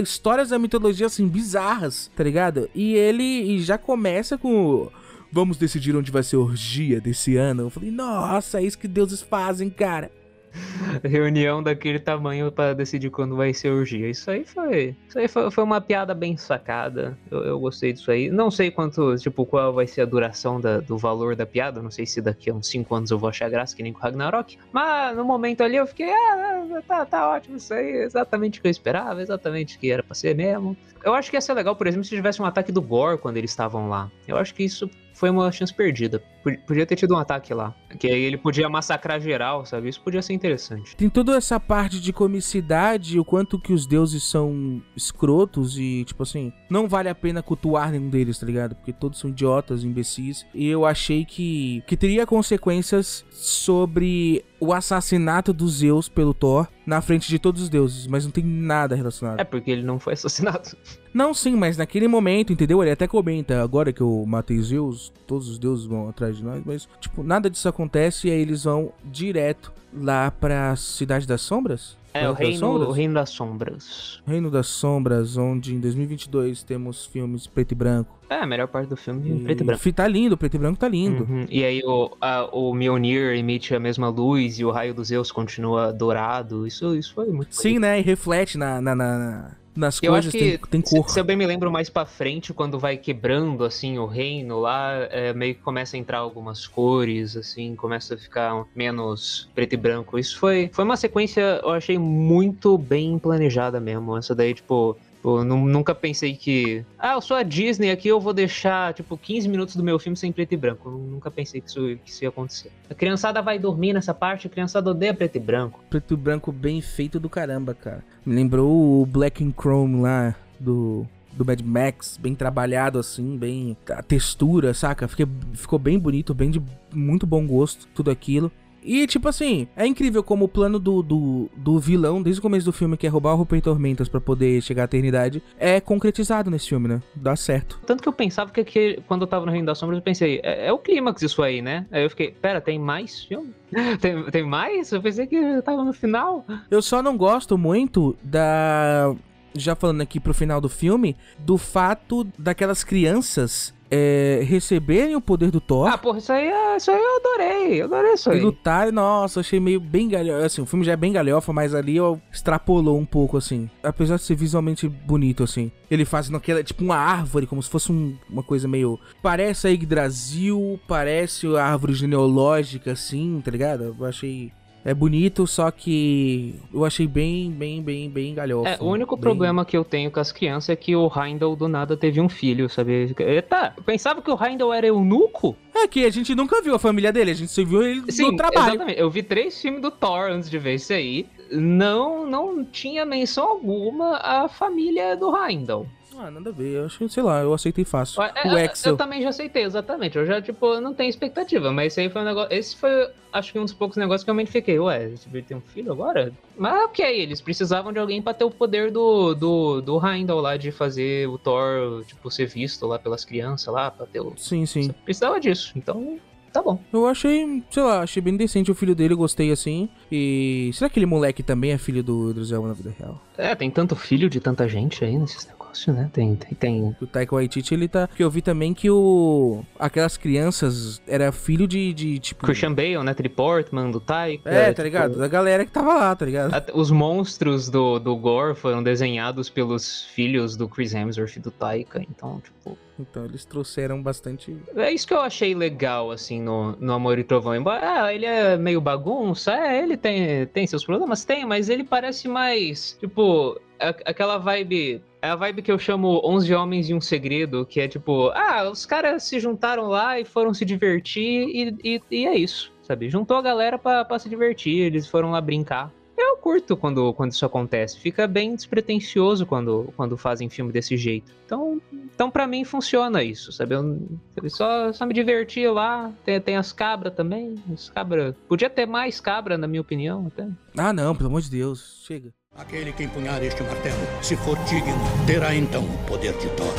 [SPEAKER 3] Histórias da mitologia, assim, bizarras, tá ligado? E ele e já começa com... Vamos decidir onde vai ser a orgia desse ano. Eu falei, nossa, é isso que deuses fazem, cara. [LAUGHS]
[SPEAKER 4] Reunião daquele tamanho pra decidir quando vai ser orgia. Isso aí foi. Isso aí foi, foi uma piada bem sacada. Eu, eu gostei disso aí. Não sei quanto, tipo, qual vai ser a duração da- do valor da piada. Não sei se daqui a uns 5 anos eu vou achar graça, que nem com Ragnarok. Mas no momento ali eu fiquei, ah, tá, tá ótimo isso aí. Exatamente o que eu esperava, exatamente o que era pra ser mesmo. Eu acho que ia ser legal, por exemplo, se tivesse um ataque do Gore quando eles estavam lá. Eu acho que isso foi uma chance perdida. Pod- Podia ter tido um ataque lá. Que aí ele podia massacrar geral, sabe? Isso podia ser interessante.
[SPEAKER 3] Tem toda essa parte de comicidade, o quanto que os deuses são escrotos e, tipo assim, não vale a pena cultuar nenhum deles, tá ligado? Porque todos são idiotas, imbecis. E eu achei que, que teria consequências sobre o assassinato dos Zeus pelo Thor na frente de todos os deuses, mas não tem nada relacionado.
[SPEAKER 4] É porque ele não foi assassinado. [LAUGHS]
[SPEAKER 3] Não, sim, mas naquele momento, entendeu? Ele até comenta, agora que eu matei Zeus, todos os deuses vão atrás de nós, mas, tipo, nada disso acontece e aí eles vão direto lá pra Cidade das Sombras?
[SPEAKER 4] É, o reino, o reino das sombras.
[SPEAKER 3] Reino das Sombras, onde em 2022 temos filmes preto e branco.
[SPEAKER 4] É, a melhor parte do filme em preto e branco.
[SPEAKER 3] Tá lindo, preto e branco tá lindo.
[SPEAKER 4] Uhum. E aí o, a- o Mjolnir emite a mesma luz e o raio dos Zeus continua dourado. Isso, isso foi muito
[SPEAKER 3] Sim, né? E reflete na, na, na, nas
[SPEAKER 4] Eu
[SPEAKER 3] coisas,
[SPEAKER 4] acho que,
[SPEAKER 3] tem, tem
[SPEAKER 4] se-
[SPEAKER 3] cor.
[SPEAKER 4] Se eu bem me lembro mais pra frente, quando vai quebrando, assim, o reino lá, é, meio que começa a entrar algumas cores, assim, começa a ficar menos preto e branco. Isso foi, foi uma sequência, eu achei muito bem planejada mesmo. Essa daí, tipo, nu- nunca pensei que. Ah, eu sou a Disney aqui, eu vou deixar, tipo, 15 minutos do meu filme sem preto e branco. Eu nunca pensei que isso, que isso ia acontecer. A criançada vai dormir nessa parte, a criançada odeia preto e branco.
[SPEAKER 3] Preto e branco bem feito do caramba, cara. Me lembrou o Black and Chrome lá do, do Mad Max, bem trabalhado assim, bem. A textura, saca? Fiquei, ficou bem bonito, bem de muito bom gosto, tudo aquilo. E, tipo assim, é incrível como o plano do, do, do vilão, desde o começo do filme, que é roubar o Rupert Tormentas pra poder chegar à eternidade, é concretizado nesse filme, né? Dá certo.
[SPEAKER 4] Tanto que eu pensava que, que quando eu tava no Reino das Sombras, eu pensei, é, é o clímax isso aí, né? Aí eu fiquei, pera, tem mais filme? [LAUGHS] tem, tem mais? Eu pensei que eu tava no final.
[SPEAKER 3] Eu só não gosto muito da. Já falando aqui pro final do filme, do fato daquelas crianças é, receberem o poder do Thor.
[SPEAKER 4] Ah, porra, isso aí, é- isso aí eu adorei, eu adorei isso
[SPEAKER 3] E
[SPEAKER 4] aí.
[SPEAKER 3] lutar, nossa, achei meio bem galhofa. Assim, o filme já é bem galhofa, mas ali extrapolou um pouco, assim. Apesar de ser visualmente bonito, assim. Ele fazendo aquela, tipo, uma árvore, como se fosse um- uma coisa meio. Parece a Yggdrasil, parece a árvore genealógica, assim, tá ligado? Eu achei. É bonito, só que eu achei bem, bem, bem, bem galhofa.
[SPEAKER 4] É, o único
[SPEAKER 3] bem-
[SPEAKER 4] problema que eu tenho com as crianças é que o Heindel do nada teve um filho, sabe? Eita, pensava que o Heindel era eunuco?
[SPEAKER 3] É que a gente nunca viu a família dele, a gente só viu ele no trabalho.
[SPEAKER 4] exatamente. Eu vi três filmes do Thor antes de ver isso aí. Não, não tinha menção alguma à família do Heindel.
[SPEAKER 3] Ah, nada a ver. Eu achei, sei lá, eu aceitei fácil.
[SPEAKER 4] É,
[SPEAKER 3] o
[SPEAKER 4] eu-
[SPEAKER 3] Excel.
[SPEAKER 4] Eu também já aceitei, exatamente. Eu já, tipo, não tenho expectativa, mas esse aí foi um negócio. Esse foi, acho que um dos poucos negócios que eu realmente fiquei. Ué, esse vídeo tem um filho agora? Mas ok, eles precisavam de alguém pra ter o poder do, do, do Heimdall lá de fazer o Thor, tipo, ser visto lá pelas crianças lá, pra ter o.
[SPEAKER 3] Sim, sim.
[SPEAKER 4] Precisava disso, então. Tá bom.
[SPEAKER 3] Eu achei, sei lá, achei bem decente o filho dele, gostei assim. E será que aquele moleque também é filho do Idris Elba na vida real?
[SPEAKER 4] É, tem tanto filho de tanta gente aí nesses né? Tem, tem, tem
[SPEAKER 3] O Taika Waititi, ele tá... Porque eu vi também que o... Aquelas crianças era filho de, de tipo...
[SPEAKER 4] Christian Bale, Natalie Portman, do Taika.
[SPEAKER 3] É, tá
[SPEAKER 4] tipo,
[SPEAKER 3] ligado? Da galera que tava lá, tá ligado?
[SPEAKER 4] Os monstros do, do Gore foram desenhados pelos filhos do Chris Hemsworth e do Taika, então, tipo.
[SPEAKER 3] Então eles trouxeram bastante...
[SPEAKER 4] É isso que eu achei legal, assim, no, no Amor e Trovão. Embora ah, ele é meio bagunça, é, ele tem, tem seus problemas, tem, mas ele parece mais, tipo, aquela vibe. É a vibe que eu chamo 11 Homens e um Segredo, que é tipo, ah, os caras se juntaram lá e foram se divertir e, e, e é isso, sabe? Juntou a galera pra se divertir, eles foram lá brincar. Eu curto quando, quando isso acontece. Fica bem despretensioso quando, quando fazem filme desse jeito. Então, então para mim funciona isso, sabe? Eu, só, só me diverti lá. Tem, tem as cabras também. As cabras. Podia ter mais cabra, na minha opinião, até.
[SPEAKER 3] Ah, não, pelo amor de Deus. Chega.
[SPEAKER 2] Aquele que empunhar este martelo, se for digno, terá então o poder de Thor.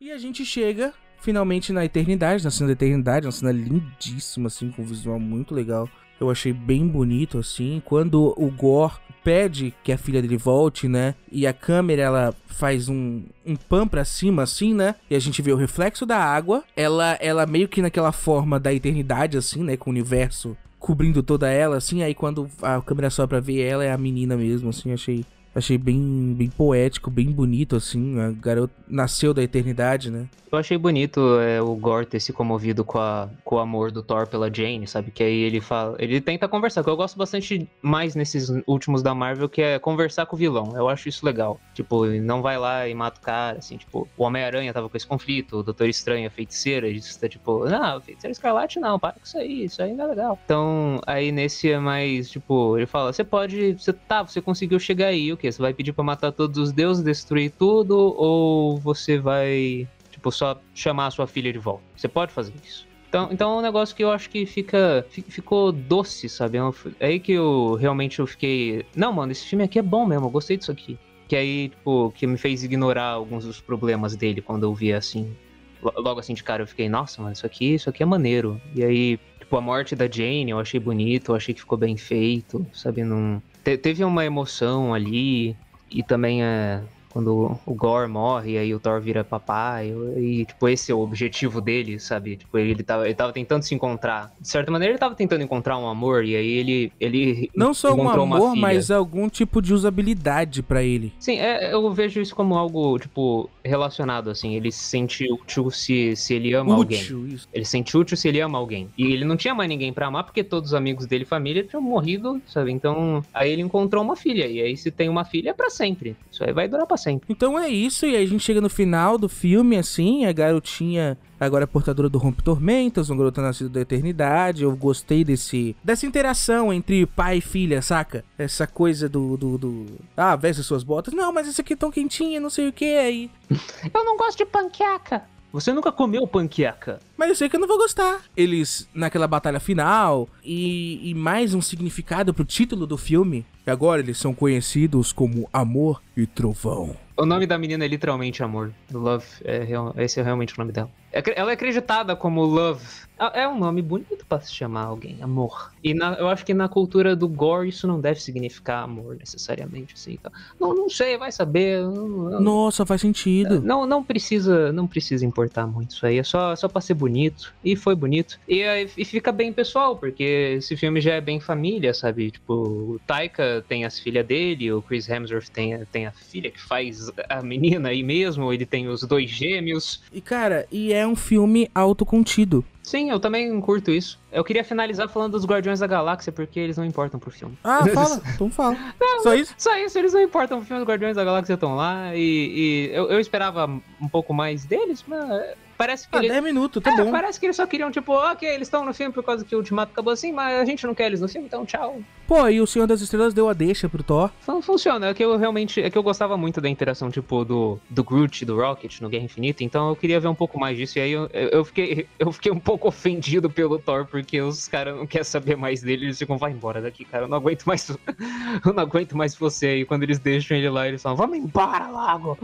[SPEAKER 3] E a gente chega finalmente na eternidade, na cena da eternidade, uma cena lindíssima, assim, com um visual muito legal. Eu achei bem bonito, assim. Quando o Gore pede que a filha dele volte, né? E a câmera, ela faz um, um pan pra cima, assim, né? E a gente vê o reflexo da água. Ela, ela meio que naquela forma da eternidade, assim, né? Com o universo cobrindo toda ela, assim. Aí quando a câmera sobe pra ver ela, é a menina mesmo, assim. Achei, achei bem, bem poético, bem bonito, assim. A garota nasceu da eternidade, né?
[SPEAKER 4] Eu achei bonito é, o Gore ter se comovido com, a, com o amor do Thor pela Jane, sabe? Que aí ele fala. Ele tenta conversar, que eu gosto bastante mais nesses últimos da Marvel, que é conversar com o vilão. Eu acho isso legal. Tipo, não vai lá e mata o cara, assim, tipo, o Homem-Aranha tava com esse conflito, o Doutor Estranho, a feiticeira, eles tá tipo, não, feiticeira escarlate não, para com isso aí, isso aí não é legal. Então, aí nesse é mais, tipo, ele fala, você pode, você tá, você conseguiu chegar aí, quê? Você vai pedir pra matar todos os deuses, destruir tudo, ou você vai Tipo, só chamar a sua filha de volta. Você pode fazer isso. Então, então é um negócio que eu acho que fica, fi- ficou doce, sabe? É É aí que eu realmente eu fiquei. Não, mano, esse filme aqui é bom mesmo, eu gostei disso aqui. Que aí, tipo, que me fez ignorar alguns dos problemas dele quando eu via assim. lo- Logo assim de cara eu fiquei, nossa, mano, isso aqui, isso aqui é maneiro. E aí, tipo, a morte da Jane eu achei bonito, eu achei que ficou bem feito, sabe? Não... te- teve uma emoção ali. E também é quando o Gore morre, aí o Thor vira papai, e, tipo, esse é o objetivo dele, sabe? Tipo, ele tava, ele tava tentando se encontrar. De certa maneira, ele tava tentando encontrar um amor, e aí ele. ele
[SPEAKER 3] Não só um amor, mas algum tipo de usabilidade pra ele.
[SPEAKER 4] Sim, é, eu vejo isso como algo, tipo, relacionado, assim. Ele se sente útil se, se ele ama alguém.
[SPEAKER 3] Útil, isso.
[SPEAKER 4] Ele se sente útil se ele ama alguém. E ele não tinha mais ninguém pra amar, porque todos os amigos dele e família tinham morrido, sabe? Então, aí ele encontrou uma filha. E aí, se tem uma filha, é pra sempre. Isso aí vai durar pra sempre.
[SPEAKER 3] Então é isso, e aí a gente chega no final do filme, assim, a garotinha agora é portadora do Rompe Tormentas, um garoto nascido da eternidade. Eu gostei desse dessa interação entre pai e filha, saca? Essa coisa do. do, do... Ah, veste suas botas. Não, mas essa aqui tão quentinha, não sei o que. Aí. [LAUGHS]
[SPEAKER 4] Eu não gosto de panqueca. Você nunca comeu panqueca?
[SPEAKER 3] Mas eu sei que eu não vou gostar. Eles, naquela batalha final, e, e mais um significado pro título do filme. E agora eles são conhecidos como Amor e Trovão.
[SPEAKER 4] O nome da menina é literalmente Amor. Love. É, real- esse é realmente o nome dela. É Ela é acreditada como Love. Ah, É um nome bonito pra se chamar alguém, amor. E na- eu acho que na cultura do gore isso não deve significar amor necessariamente, assim. Então, não, não sei, vai saber. Não, não-
[SPEAKER 3] Nossa, faz sentido.
[SPEAKER 4] não, não precisa, não precisa importar muito isso aí. É só, só pra ser bonito. E foi bonito. E, e fica bem pessoal, porque esse filme já é bem família, sabe? Tipo, o Taika tem as filhas dele, o Chris Hemsworth tem, a- tem a filha que faz a menina aí mesmo, ele tem os dois gêmeos.
[SPEAKER 3] E cara, e é um filme autocontido.
[SPEAKER 4] Sim, eu também curto isso. Eu queria finalizar falando dos Guardiões da Galáxia, porque eles não importam pro filme.
[SPEAKER 3] Ah, [LAUGHS] fala, então fala. [LAUGHS] Só isso?
[SPEAKER 4] Só isso, eles não importam pro filme, os Guardiões da Galáxia estão lá, e, e eu, eu esperava um pouco mais deles, mas parece que
[SPEAKER 3] Ah,
[SPEAKER 4] eles...
[SPEAKER 3] 10 minutos, tá
[SPEAKER 4] É,
[SPEAKER 3] bom.
[SPEAKER 4] parece que eles só queriam, tipo, ok, eles estão no filme por causa que o Ultimato acabou assim, mas a gente não quer eles no filme, então tchau.
[SPEAKER 3] Pô, e o Senhor das Estrelas deu a deixa pro Thor.
[SPEAKER 4] Fun- Funciona, é que eu realmente, é que eu gostava muito da interação, tipo, do, do Groot e do Rocket no Guerra Infinita, então eu queria ver um pouco mais disso, e aí eu, eu, eu fiquei, eu fiquei um pouco ofendido pelo Thor, porque os caras não querem saber mais dele, eles ficam, vai embora daqui, cara, eu não aguento mais, [LAUGHS] eu não aguento mais você, e quando eles deixam ele lá, eles falam, vamos embora logo.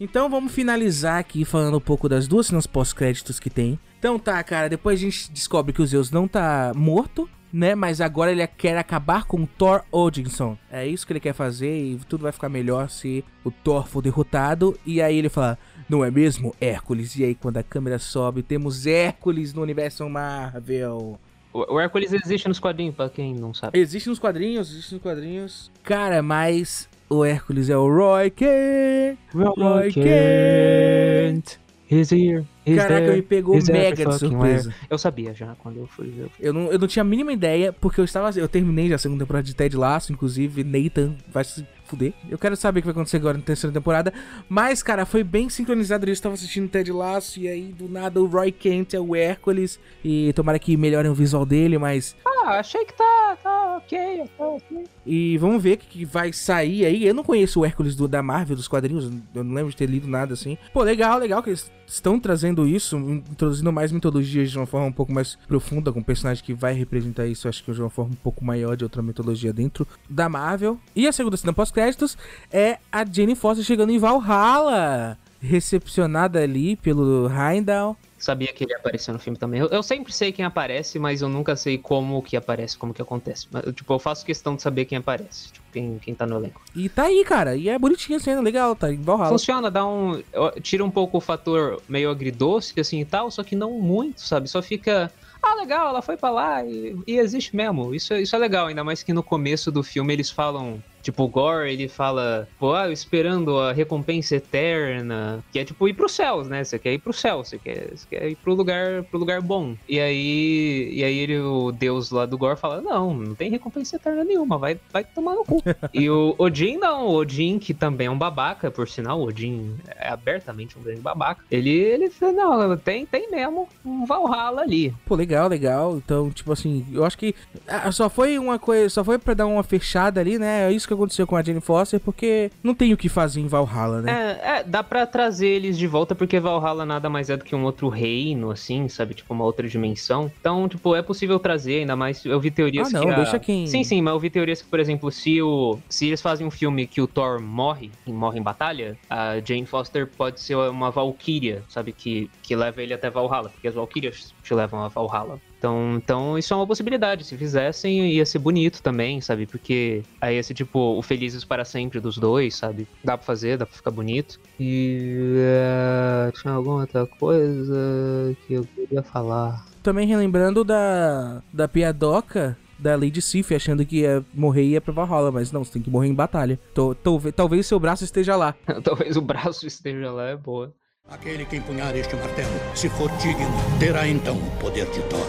[SPEAKER 3] Então vamos finalizar aqui falando um pouco das duas cenas pós-créditos que tem. Então tá, cara, depois a gente descobre que o Zeus não tá morto, né? Mas agora ele quer acabar com o Thor Odinson. É isso que ele quer fazer e tudo vai ficar melhor se o Thor for derrotado. E aí ele fala, não é mesmo, Hércules? E aí quando a câmera sobe, temos Hércules no universo Marvel.
[SPEAKER 4] O, o Hércules existe nos quadrinhos, pra quem não sabe.
[SPEAKER 3] Existe nos quadrinhos, existe nos quadrinhos. Cara, mas o Hércules é o Roy Kent. Roy Kent.
[SPEAKER 4] He's here. He's
[SPEAKER 3] Caraca,
[SPEAKER 4] there.
[SPEAKER 3] me pegou mega de
[SPEAKER 4] fucking
[SPEAKER 3] surpresa.
[SPEAKER 4] where. Eu sabia já quando eu fui ver.
[SPEAKER 3] Eu não, eu não tinha a mínima ideia, porque eu estava. Eu terminei já a segunda temporada de Ted Lasso, inclusive, Nathan vai se fuder. Eu quero saber o que vai acontecer agora na terceira temporada. Mas, cara, foi bem sincronizado. Eu estava assistindo Ted Lasso e aí, do nada, o Roy Kent é o Hércules. E tomara que melhorem o visual dele, mas.
[SPEAKER 4] Ah, achei que tá, tá ok, tá ok.
[SPEAKER 3] E vamos ver o que, vai sair aí. Eu não conheço o Hércules do, da Marvel, dos quadrinhos. Eu não lembro de ter lido nada assim. Pô, legal, legal que eles estão trazendo isso, introduzindo mais mitologias de uma forma um pouco mais profunda, com um personagem que vai representar isso, acho que de uma forma um pouco maior de outra mitologia dentro da Marvel. E a segunda cena pós-créditos é a Jane Foster chegando em Valhalla, recepcionada ali pelo Heimdall.
[SPEAKER 4] Sabia que ele ia aparecer no filme também. Eu, eu sempre sei quem aparece, mas eu nunca sei como que aparece, como que acontece. Mas, tipo, eu faço questão de saber quem aparece, tipo, quem, quem tá no elenco.
[SPEAKER 3] E tá aí, cara. E é bonitinha a cena, legal, tá em Valhalla.
[SPEAKER 4] Funciona, dá um. Tira um pouco o fator meio agridoce, assim e tal, só que não muito, sabe? Só fica. Ah, legal, ela foi pra lá e, e existe mesmo. Isso, é- isso é legal, ainda mais que no começo do filme eles falam. Tipo, o Gore, ele fala, pô, ah, eu esperando a recompensa eterna, que é tipo ir pro céu, né? Você quer ir pro céu, você quer, você quer ir pro lugar, pro lugar bom. E aí, e aí ele, o deus lá do Gore fala, não, não tem recompensa eterna nenhuma, vai, vai tomar no cu. [LAUGHS] e o Odin não, o Odin, que também é um babaca, por sinal, o Odin é abertamente um grande babaca. Ele, ele fala, não, tem, tem mesmo um Valhalla ali.
[SPEAKER 3] Pô, legal, legal. Então, tipo assim, eu acho que ah, só foi uma coisa, só foi pra dar uma fechada ali, né? É isso que aconteceu com a Jane Foster, porque não tem o que fazer em Valhalla, né?
[SPEAKER 4] É, é, dá pra trazer eles de volta, porque Valhalla nada mais é do que um outro reino, assim, sabe? Tipo, uma outra dimensão. Então, tipo, é possível trazer, ainda mais. Eu vi teorias
[SPEAKER 3] Ah, não,
[SPEAKER 4] que. a-
[SPEAKER 3] deixa quem-
[SPEAKER 4] Sim, sim, mas eu vi teorias que, por exemplo, se o. Se eles fazem um filme que o Thor morre, e morre em batalha, a Jane Foster pode ser uma Valkyria, sabe? Que, que leva ele até Valhalla, porque as Valkyrias te levam a Valhalla. Então, então isso é uma possibilidade. Se fizessem, ia ser bonito também, sabe? Porque aí ia ser tipo o Felizes para Sempre dos dois, sabe? Dá pra fazer, dá pra ficar bonito. E. Uh, tinha alguma outra coisa que eu queria falar.
[SPEAKER 3] Também relembrando da, da piadoca da Lady Sif, achando que ia morrer e ia pra Valhalla, mas não, você tem que morrer em batalha. Tô, tô, talvez seu braço esteja lá. [LAUGHS]
[SPEAKER 4] talvez o braço esteja lá, é boa.
[SPEAKER 2] Aquele que empunhar este martelo, se for digno, terá então o poder de Thor.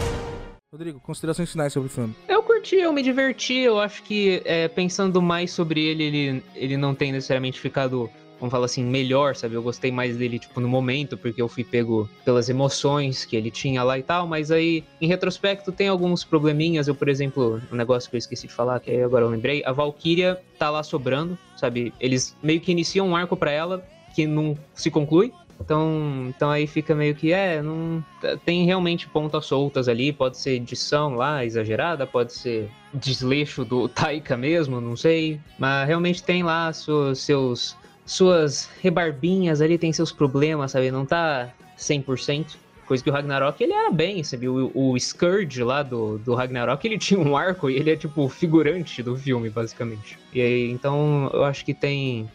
[SPEAKER 3] Rodrigo, considerações finais sobre o filme.
[SPEAKER 4] Eu curti, eu me diverti. Eu acho que é, pensando mais sobre ele, ele, ele não tem necessariamente ficado vamos falar assim, melhor, sabe? Eu gostei mais dele, tipo, no momento, porque eu fui pego pelas emoções que ele tinha lá e tal, mas aí, em retrospecto, tem alguns probleminhas. Eu, por exemplo, um negócio que eu esqueci de falar, que agora eu lembrei, a Valkyria tá lá sobrando, sabe? Eles meio que iniciam um arco para ela que não se conclui. Então, então aí fica meio que, é, não. Tem realmente pontas soltas ali, pode ser edição lá exagerada, pode ser desleixo do [LAUGHS] Taika mesmo, não sei. Mas realmente tem lá seus, seus suas rebarbinhas ali, tem seus problemas, sabe? Não tá 100%. Coisa que o Ragnarok, ele era bem, sabe? O, o Scourge lá do, do Ragnarok, ele [LAUGHS] tinha um arco e ele é tipo figurante do filme, basicamente. E aí, então, eu acho que tem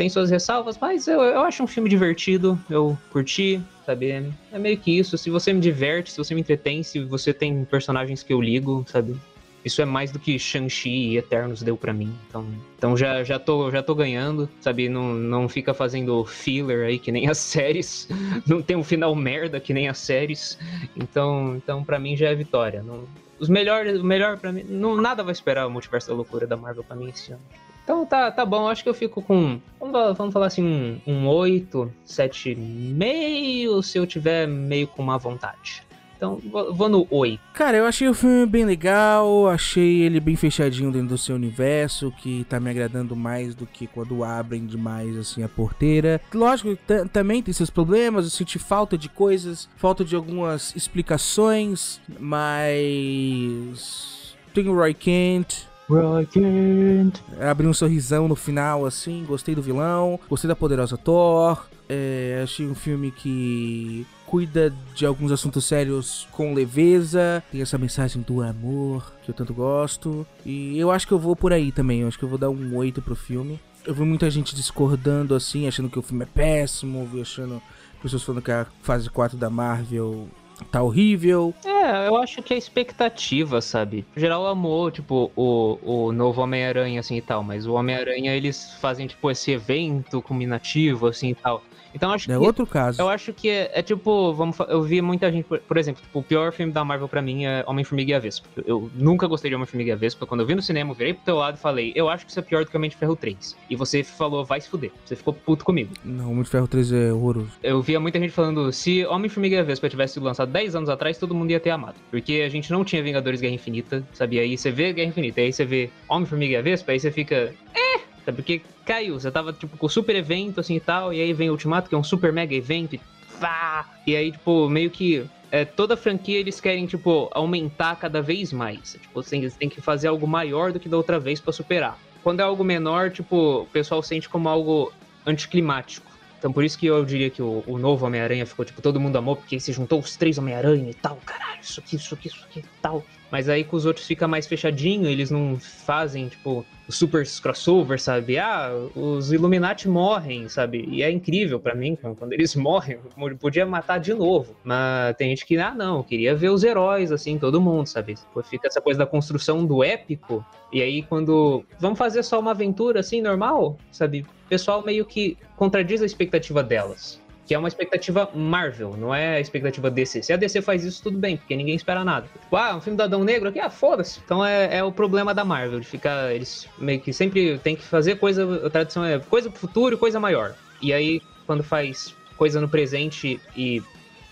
[SPEAKER 4] tem suas ressalvas, mas eu, eu acho um filme divertido, eu curti, sabe? É meio que isso. Se você me diverte, se você me entretém, se você tem personagens que eu ligo, sabe? Isso é mais do que Shang-Chi e Eternos deu para mim. Então, então já, já, tô, já tô ganhando, sabe? Não, não fica fazendo filler aí que nem as [LAUGHS] séries. Não tem um final merda que nem as séries. Então, então para mim já é vitória. Não, os melhores, o melhor para mim, não, nada vai esperar o Multiverso da Loucura da Marvel para mim esse ano. Então tá, tá bom, acho que eu fico com. Vamos, vamos falar assim, um, um 8, 7,5 se eu tiver meio com má vontade. Então, vou no oi.
[SPEAKER 3] Cara, eu achei o filme bem legal, achei ele bem fechadinho dentro do seu universo, que tá me agradando mais do que quando abrem demais, assim, a porteira. Lógico, também tem seus problemas, eu senti falta de coisas, falta de algumas explicações, mas... Tem o Roy Kent,
[SPEAKER 4] Roy Kent.
[SPEAKER 3] Abri um sorrisão no final, assim, gostei do vilão, gostei da poderosa Thor. É, achei um filme que cuida de alguns assuntos sérios com leveza, tem essa mensagem do amor que eu tanto gosto. E eu acho que eu vou por aí também, eu acho que eu vou dar um 8 pro filme. Eu vi muita gente discordando assim, achando que o filme é péssimo, achando pessoas falando que a fase 4 da Marvel tá horrível.
[SPEAKER 4] É, eu acho que a expectativa, sabe? O geral amou, tipo, o, o novo Homem-Aranha, assim, e tal, mas o Homem-Aranha, eles fazem, tipo, esse evento combinativo, assim, e tal. Então acho
[SPEAKER 3] é
[SPEAKER 4] que.
[SPEAKER 3] É outro caso.
[SPEAKER 4] Eu acho que é, é, tipo, vamos eu vi muita gente, por, por exemplo, tipo, o pior filme da Marvel para mim é Homem-Formiga e a Vespa. Eu, eu, nunca gostei de Homem-Formiga e a Vespa. Quando eu vi no cinema, eu virei pro teu lado e falei, eu acho que isso é pior do que Homem de Ferro 3. E você falou, vai se fuder. Você ficou puto comigo.
[SPEAKER 3] Não, Homem de Ferro 3 é horroroso.
[SPEAKER 4] Eu via muita gente falando, se Homem-Formiga e a Vespa tivesse sido lançado 10 anos atrás, todo mundo ia ter amado. Porque a gente não tinha Vingadores Guerra Infinita, sabia? Aí você vê Guerra Infinita, aí você vê Homem-Formiga e a Vespa, aí você fica, eh, Sabe? Porque caiu, você tava, tipo, com super evento, assim, e tal, e aí vem o Ultimato, que é um super mega evento, e pá! E aí, tipo, meio que é, toda franquia eles querem, tipo, aumentar cada vez mais. Tipo, eles têm que fazer algo maior do que da outra vez para superar. Quando é algo menor, tipo, o pessoal sente como algo anticlimático. Então por isso que eu diria que o, o novo Homem-Aranha ficou, tipo, todo mundo amou, porque se juntou os três Homem-Aranha e tal, caralho, isso aqui, isso aqui, isso aqui tal. Mas aí com os outros fica mais fechadinho, eles não fazem, tipo, super crossover, sabe? Ah, os Illuminati morrem, sabe? E é incrível para mim, [LAUGHS] quando eles morrem, podia matar de novo. Mas tem gente que, ah, não, queria ver os heróis, assim, todo mundo, sabe? Fica essa coisa da construção do épico. E aí quando vamos fazer só uma aventura, assim, normal, sabe? O pessoal meio que contradiz a expectativa delas que é uma expectativa Marvel, não é a expectativa DC. Se a DC faz isso, tudo bem, porque ninguém espera nada. Tipo, ah, um filme do Adão Negro aqui, ah, foda-se. Então é, é, o problema da Marvel, de ficar. Eles meio que sempre tem que fazer coisa. A tradição é coisa pro futuro coisa maior. E aí, quando faz coisa no presente e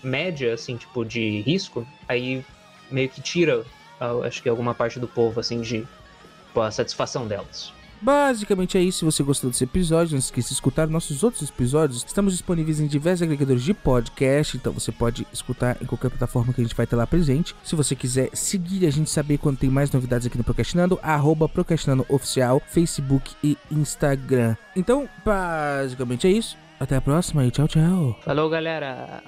[SPEAKER 4] média, assim, tipo, de risco, aí meio que tira, acho que alguma parte do povo, assim, de tipo, a satisfação delas.
[SPEAKER 3] Basicamente é isso. Se você gostou desse episódio, não esqueça de escutar nossos outros episódios. Estamos disponíveis em diversos agregadores de podcast, então você pode escutar em qualquer plataforma que a gente vai estar lá presente. Se você quiser seguir a gente saber quando tem mais novidades aqui no Procrastinando, arroba Procrastinando Oficial, Facebook e Instagram. Então, basicamente é isso. Até a próxima e tchau, tchau.
[SPEAKER 4] Falou, galera.